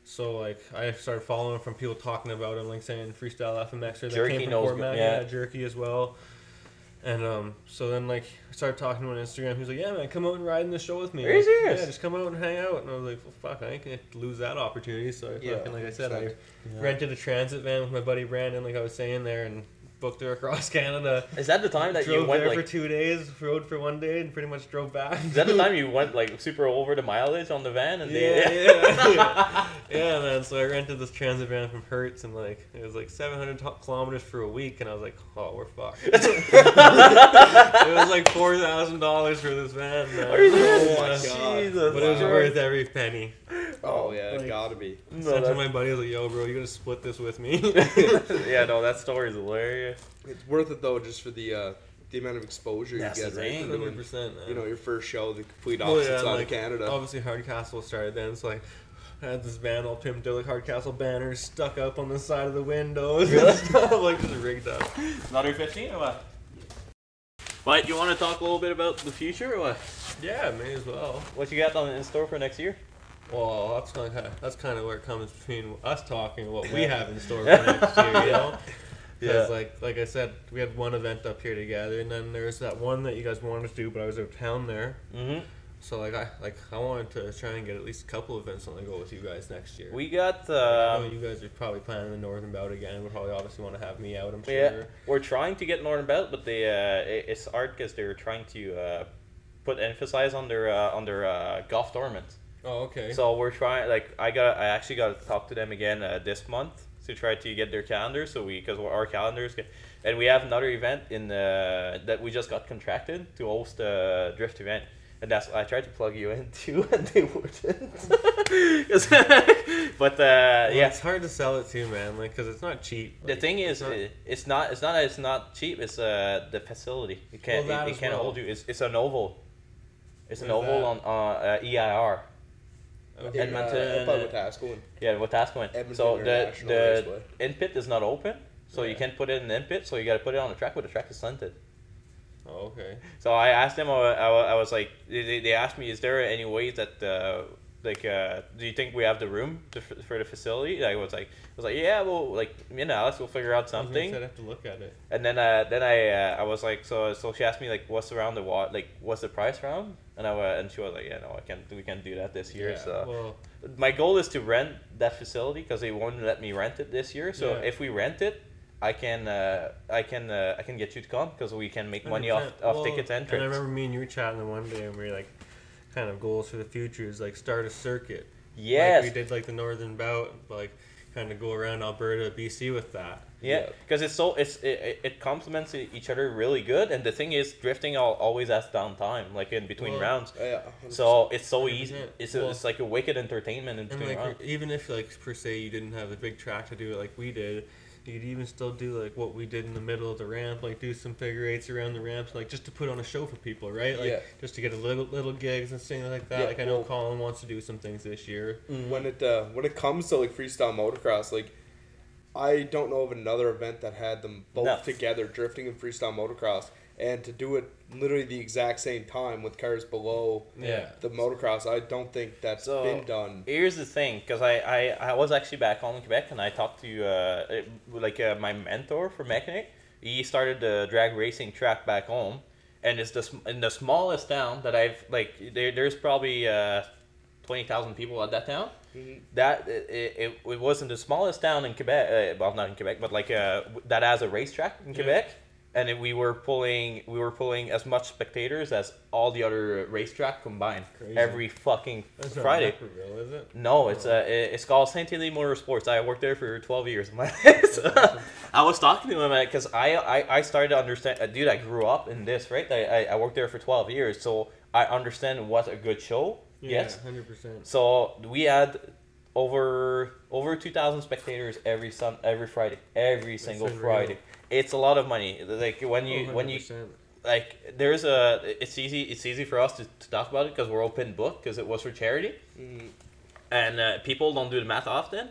So like I started following from people talking about him, like saying freestyle FMX or that Jerky came from knows Port good, yeah. yeah, Jerky as well. And um, so then like I started talking to him on Instagram. He was like, "Yeah, man, come out and ride in the show with me." Are you serious? Yeah, just come out and hang out. And I was like, well, "Fuck, I ain't gonna lose that opportunity." So I Yeah, fucking, like I said, I 100%. rented a transit van with my buddy Brandon, like I was saying there, and booked her across Canada. Is that the time that drove you went there like? for two days, rode for one day, and pretty much drove back. is that the time you went like super over the mileage on the van and Yeah, they? yeah, yeah, yeah, man. So I rented this transit van from Hertz, and like it was like 700 to- kilometers for a week, and I was like, oh, we're fucked. it was like four thousand dollars for this van. Man. Are you serious? Oh my God. Jesus, But it was Lord. worth every penny. Oh yeah, Like- it gotta be. No, Said to my buddy, I was like, yo, bro, you gonna split this with me. yeah, no, that story is hilarious. It's worth it though, just for the uh, the amount of exposure That's you get, the right? thing. for Hundred percent, you know, your first show, the complete Well, opposite yeah, side like, of Canada. Obviously, Hard Kastle started then, so like. I had this van all pimped out, like Hard Kastle banners stuck up on the side of the windows Really? and stuff, like just rigged up. Another fifteen or what? But you want to talk a little bit about the future or what? Yeah, may as well. What you got on in store for next year? Well, that's kind of that's kind of where it comes between us talking and what we have in store for next year, you know. Because Yeah. like like I said, we had one event up here together, and then there's that one that you guys wanted to do, but I was out of town there. Mm-hmm. So like I like I wanted to try and get at least a couple events on the go with you guys next year. We got. Know Um, you guys are probably planning the Northern Bout again. Would probably obviously want to have me out. I'm sure. Yeah, we're trying to get Northern Belt, but they uh, it's hard because they're trying to uh, put emphasis on their uh, on their uh, golf tournaments. Oh, okay. So we're trying. Like I got, I actually got to talk to them again uh, this month to try to get their calendar. So we because our calendars, get, and we have another event in the that we just got contracted to host a drift event. And that's I tried to plug you in too, and they wouldn't. but uh, Well, yeah, it's hard to sell it too, man. Like, cause it's not cheap. the thing is, uh, it's not. It's not. It's not cheap. It's uh the facility. It can't. Well, it, it can't well. hold you. It's it's an oval. It's an oval that? on uh, uh, EIR. Okay. in, uh, Edmonton, up by uh, Wetaskiwin. Yeah, what that's going. Edmonton So the the Raceway. in pit is not open, so you can't put it in the in pit. So you got to put it on the track, but the track is slanted. Oh, okay. So I asked them. I, I, I was like, they, they- they asked me, is there any way that uh, like uh, do you think we have the room to, f- for the facility? I was like, I was like, yeah, well, like me and Alex will figure out I was gonna something. I'd have to look at it. And then uh, then I uh, I was like so so she asked me like what's around the what like what's the price round and I wa- and she was like yeah no I can't we can't do that this year Yeah, so Well, my goal is to rent that facility because they won't let me rent it this year so Yeah. if we rent it I can uh, I can uh, I can get you to come because we can make money off 100%. off Well, tickets and And I remember me and you were chatting the one day, and we were like, kind of goals for the future is like start a circuit. Yes. Like we did like the Northern Bout, like kind of go around Alberta, BC with that. Yeah, Yeah. because it's so it's it, it- it complements e- each other really good, and the thing is, drifting al- always has downtime, like in between Well, rounds. Yeah. So it's so easy. 100%. It's Well- it's like a wicked entertainment in between like rounds. even if like per se you didn't have a big track to do it like we did, you could even still do like what we did in the middle of the ramp, like do some figure eights around the ramps, like just to put on a show for people, right? Like Yeah. just to get a little little gigs and things like that. Yeah, like I know well- Colin wants to do some things this year. when it uh, when it comes to like freestyle motocross, like I don't know of another event that had them both No. together, drifting and freestyle motocross, and to do it literally the exact same time with cars below Yeah. the motocross. I don't think that's So- been done. Here's the thing, because I, I, I was actually back home in Quebec and I talked to uh, it- like uh, my mentor for mechanic. He started the drag racing track back home, and it's the in the smallest town that I've like. There, there's probably uh, twenty thousand people at that town. Mhm. That it, it, it wasn't the smallest town in Quebec. Uh, well, not in Quebec, but like uh, that has a racetrack in Yeah. Quebec. And it, we were pulling, we were pulling as much spectators as all the other racetrack combined Crazy. every fucking That's Friday. Is it? No, it's uh, it- it's called Saint Motorsports. I worked there for twelve years. So, I was talking to him because I, I I started to understand. Uh, dude, I grew up in this, right? I, I I worked there for twelve years, so I understand what a good show. Yes. hundred percent. So we had over over two thousand spectators every sun every Friday, every single. Friday. It's a lot of money. Like when you when you like there's a it's easy it's easy for us to, to talk about it because we're open book because it was for charity Mhm. and uh, people don't do the math often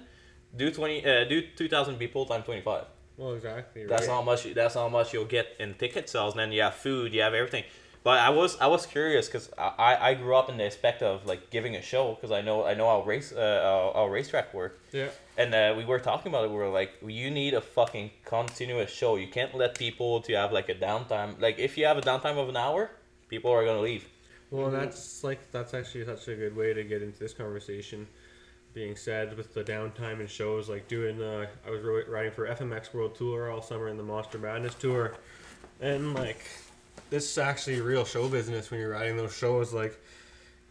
do 20 uh, do 2000 people times 25 well, exactly. that's right. how much that's how much you'll get in ticket sales and then you have food you have everything but i was i was curious because I, I grew up in the aspect of like giving a show because i know i know how race uh, how, how racetrack work Yeah. and uh, we were talking about it. We were like, you need a fucking continuous show. You can't let people to have like a downtime. Like if you have a downtime of an hour, people are gonna leave. Well, that's like that's actually such a good way to get into this conversation. Being said, with the downtime and shows, like doing, uh, I was riding for FMX World Tour all summer in the Monster Madness Tour, and like, this is actually real show business when you're riding those shows. Like,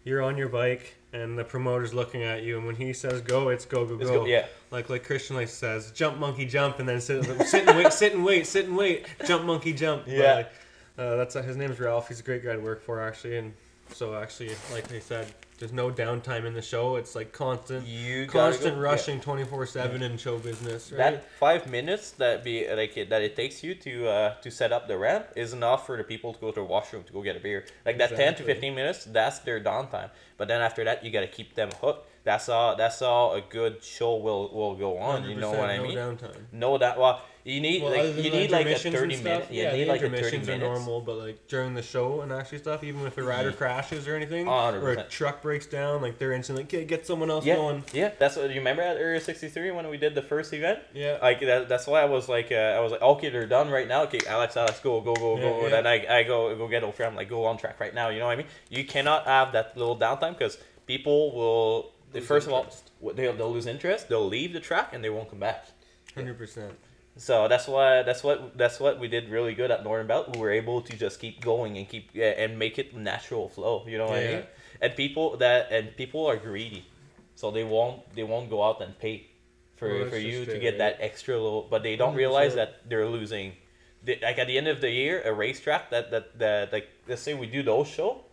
you're on your bike and the promoter's looking at you, and when he says go, it's go go go. go. Yeah. Like like Christian like says, jump monkey jump, and then sit sit and wait, sit and wait, sit and wait, jump monkey jump. Yeah. like, uh, that's his name's Ralph. He's a great guy to work for actually, and so actually, like they said, there's no downtime in the show. It's like constant, You constant go. rushing, twenty four seven in show business. Right? That five minutes that be like it, that it takes you to uh, to set up the ramp is enough for the people to go to the washroom to go get a beer. Like that ten to fifteen minutes, that's their downtime. But then after that, you gotta keep them hooked. That's all. That's all a good show will will go on. You know 100% what I no mean? downtime. No, that well, you need Well, like you need like a thirty minute. You yeah, need the like a thirty intermissions minutes. are normal, but like during the show and actually stuff, even if a rider Yeah. crashes or anything, A hundred or a truck breaks down, like they're instantly like, "Okay, get someone else Yeah, going. yeah. That's what you remember at Area sixty three when we did the first event. Yeah. Like that, that's why I was like, uh, I was like, okay, they're done right now. Okay, Alex, Alex, go, go, go, Yeah, go. yeah. Then I, I go, go get over. I'm like, go on track right now. You know what I mean? You cannot have that little downtime because people will. Lose first of all, they'll, they'll lose interest. They'll leave the track and they won't come back. Hundred percent. So that's why that's what that's what we did really good at Northern Belt. We were able to just keep going and keep yeah, and make it natural flow. You know what I Yeah. mean? And people that and people are greedy, so they won't they won't go out and pay for, Well, for you to get that extra little. But they don't realize 100%. that they're losing. They, like at the end of the year, a racetrack that that that like let's say we do those show,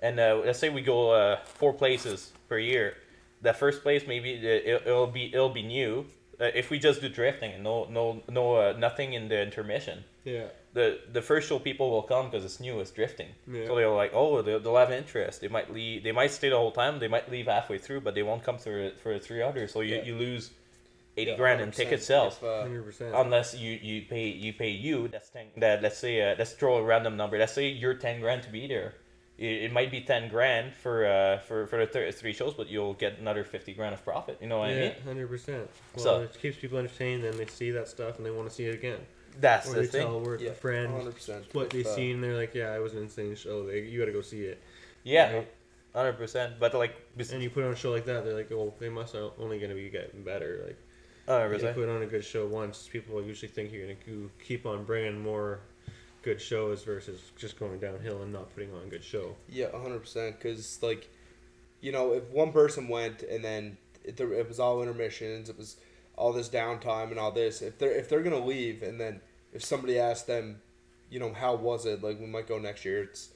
and uh, let's say we go uh, four places per year. The first place maybe uh, it, it'll be it'll be new. Uh, if we just do drifting and no no no uh, nothing in the intermission, Yeah. The the first show people will come because it's new, it's drifting. Yeah. So they're like, oh, they'll, they'll have interest. They might leave. They might stay the whole time. They might leave halfway through, but they won't come through for the three others. So you, Yeah. you lose eighty Yeah, grand in ticket sales. If, uh, Unless you, you pay you pay you that's ten that let's say uh, let's throw a random number let's say you're ten grand to be there it, it might be ten grand for uh for for the thir- three shows but you'll get another fifty grand of profit you know what I Yeah, mean hundred percent. Well, So- it keeps people entertained, and they see that stuff, and they want to see it again. That's or the they thing tell a work yeah, a friend 100%. what they uh, seen, they're like, "Yeah, it was an insane show. They, you got to go see it." yeah Right? hundred percent but like bes- And you put on a show like that, they're like, "Oh, they must are only gonna be getting better." Like, Oh, You really? put on a good show once, people usually think you're gonna go- keep on bringing more good shows versus just going downhill and not putting on a good show. Yeah, hundred percent. Because like, you know, if one person went and then it, it was all intermissions, it was all this downtime and all this. If they're if they're gonna leave and then if somebody asks them, you know, how was it? Like we might go next year. It's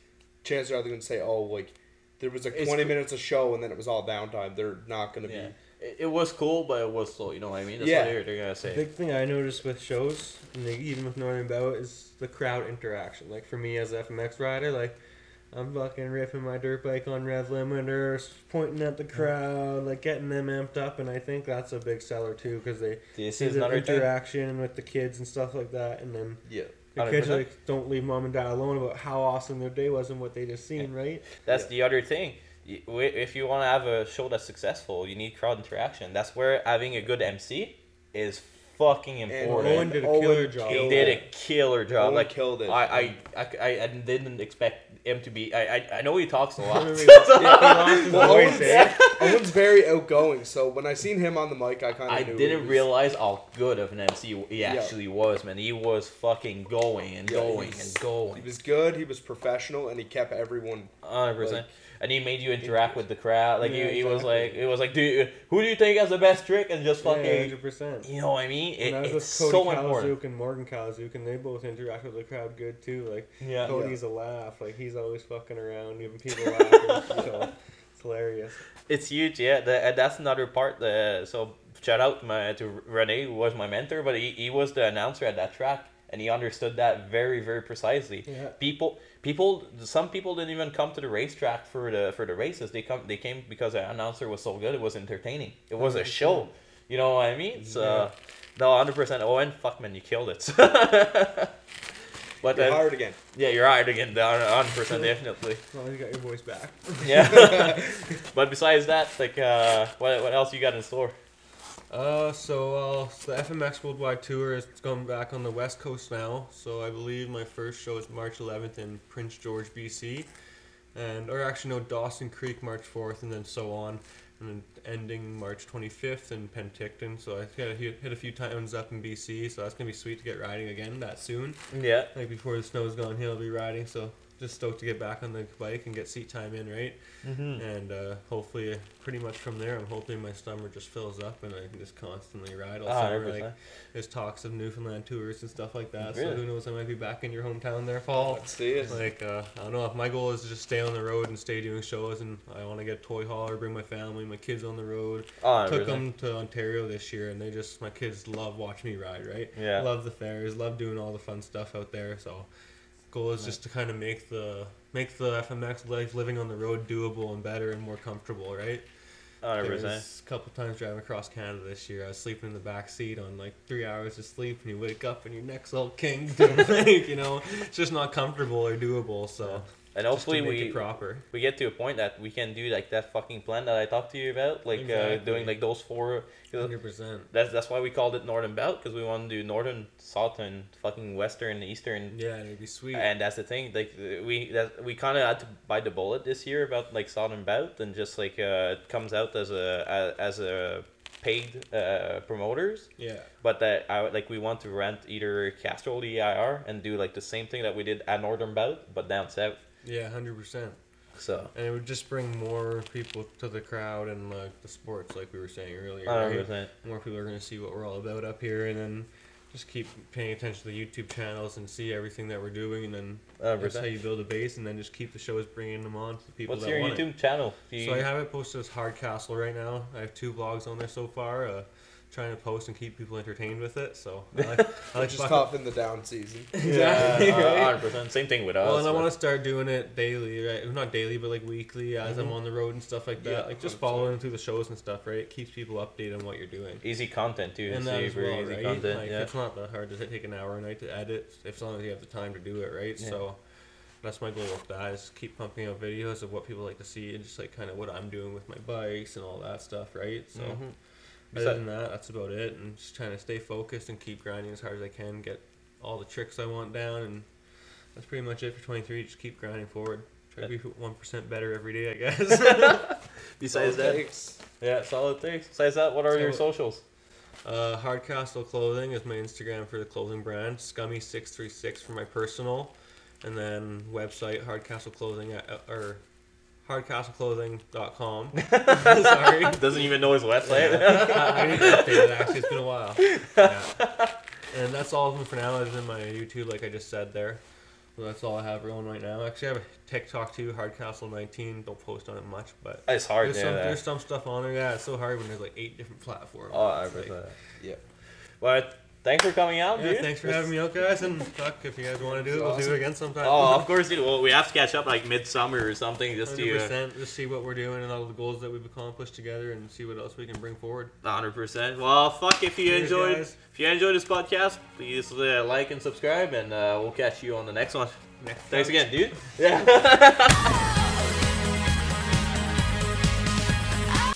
chances are they're gonna say, oh, like there was like It's twenty co- minutes of show and then it was all downtime. They're not gonna Yeah. be. It, it was cool, but it was slow. You know what I mean? That's Yeah. what they're, they're gonna say. The say. big thing I noticed with shows, and even with Northern Bout, is the crowd interaction. Like for me as a FMX rider, like I'm fucking ripping my dirt bike on rev limiters, pointing at the crowd, like getting them amped up, and I think that's a big seller too because they This see is the another thing. interaction with the kids and stuff like that, and then Yeah. the kids 100%. like don't leave mom and dad alone about how awesome their day was and what they just seen, right? That's the other thing. Wi- If you want to have a show that's successful, you need crowd interaction. That's where having a good MC is fucking And important. Owen did a Owen killer job. he did a killer job. Owen like killed it. I, I, I, I, I didn't expect him to be. I, I, I know he talks a lot. Yeah, he Well, Owen's, eh? Owen's very outgoing, so when I seen him on the mic, I kind of I knew didn't was- realize how good of an MC he Yeah. actually was, man. He was fucking going and Yeah, going he's- and going. He was good. He was professional, and he kept everyone. Hundred percent. Like- And he made you interact with the crowd. Like Yeah, he, he was like, it was like, do who do you think has the best trick? And just Yeah, fucking, hundred percent. you know what I mean? It, And I was it's with so Cody important. And Morgan Kalazuk, and they both interact with the crowd good too. Like Yeah. Cody's a laugh, like he's always fucking around, giving people laughing. so it's hilarious. It's huge, yeah. The, and that's another part. The, so shout out to my to Rene, who was my mentor, but he, he was the announcer at that track, and he understood that very very precisely. Yeah. People, people, some people didn't even come to the racetrack for the for the races. They come, they came because the announcer was so good. It was entertaining. It was a show. You know what I mean? So, Yeah. no, hundred percent. Owen, fuck man, you killed it. but You're then, hired again. yeah, you're hired again. Hundred percent, definitely. As you got your voice back. Yeah. but besides that, like, uh, what what else you got in store? Uh, so uh, so the FMX Worldwide Tour is going back on the West Coast now. So I believe my first show is March 11th in Prince George, BC, and or actually no Dawson Creek March 4th, and then so on, and then ending March 25th in Penticton. So I hit a, few- hit a few times up in BC, so that's gonna be sweet to get riding again that soon. Yeah. Like before the snow's gone, he'll be riding. So just stoked to get back on the bike and get seat time in, right? Mm-hmm. And uh, hopefully, pretty much from there, I'm hoping my stomach just fills up and I can just constantly ride all Ah, summer. 100%. Like there's talks of Newfoundland tours and stuff like that. So who knows? I might be back in your hometown there, fall. Let's see it. Like uh, I don't know if my goal is to just stay on the road and stay doing shows, and I want to get a toy hauler, bring my family, my kids on the road. Oh, Took them to Ontario this year, and they just my kids love watching me ride. Right? Yeah. Love the fairs, love doing all the fun stuff out there. So goal is just to kind of make the make the FMX life living on the road doable and better and more comfortable, right? Uh, Hundred uh, There a couple times driving across Canada this year. I was sleeping in the back seat on like three hours of sleep, and you wake up and your neck's all kinked, and like you know, it's just not comfortable or doable. So And hopefully we proper. we get to a point that we can do like that fucking plan that I talked to you about, like uh, doing like those four. Hundred percent. That's that's why we called it Northern Belt because we want to do northern, southern, fucking western, eastern. Yeah, it'd be sweet. And that's the thing, like uh, we that we kind of had to bite the bullet this year about like Southern Bout, and just like uh, it comes out as a as a paid uh, promoters. yeah, But that I like we want to rent either Castrol EIR and do like the same thing that we did at Northern Bout, but down south. Yeah, hundred percent. So. And it would just bring more people to the crowd and like the sports, like we were saying earlier. Hundred Right? percent. More people are gonna see what we're all about up here, and then just keep paying attention to the YouTube channels and see everything that we're doing, and then Hundred that's how you build a base, and then just keep the shows bringing them on to the people What's your YouTube it. channel? You- So I have it posted as Hard Kastle right now. I have two vlogs on there so far. Uh, trying to post and keep people entertained with it. So I like, I like Which is tough in the down season. Exactly, Yeah, right? hundred percent. Same thing with us. Well, and I want to start doing it daily, right? Not daily, but like weekly as I'm Mhm. on the road and stuff like that. Yeah, like just 100%. following through the shows and stuff, right? It keeps people updated on what you're doing. easy content too. And that super well, easy right? content. like yeah. it's not that hard to take an hour a night to edit, if as long as you have the time to do it, right? Yeah. So that's my goal with that is keep pumping out videos of what people like to see and just like kind of what I'm doing with my bikes and all that stuff, right? So. Mhm. Other than that, that's about it, and just trying to stay focused and keep grinding as hard as I can, get all the tricks I want down, and that's pretty much it for 23. Just keep grinding forward. Try to be one percent better every day, I guess. Besides that, takes. yeah, solid things. Besides that, what are your socials? Uh, Hard Kastle Clothing is my Instagram for the clothing brand. Scummy636 for my personal. And then website Hard Kastle Clothing at, or hardcastleclothing.com. Sorry. Doesn't even know his website. Yeah. I need to update it actually. It's been a while. Yeah. And that's all of them for now. Other than my YouTube, like I just said there. So that's all I have rolling right now. Actually, I have a TikTok too, Hardcastle19. Don't post on it much, but it's hard. there's some that. there's some stuff on there. Yeah, it's so hard when there's like eight different platforms. Oh, I like-. Yeah. But thanks for coming out, yeah, dude. thanks for having me out, guys. And fuck, if you guys want to do it, we'll do it again sometime. Oh, of course, dude. Well, we have to catch up like midsummer or something just to. uh, Just see what we're doing and all the goals that we've accomplished together, and see what else we can bring forward. Hundred percent. Well, fuck if you Cheers, enjoyed. guys. If you enjoyed this podcast, please uh, like and subscribe, and uh, we'll catch you on the next one. Next Thanks time. again, dude. Yeah.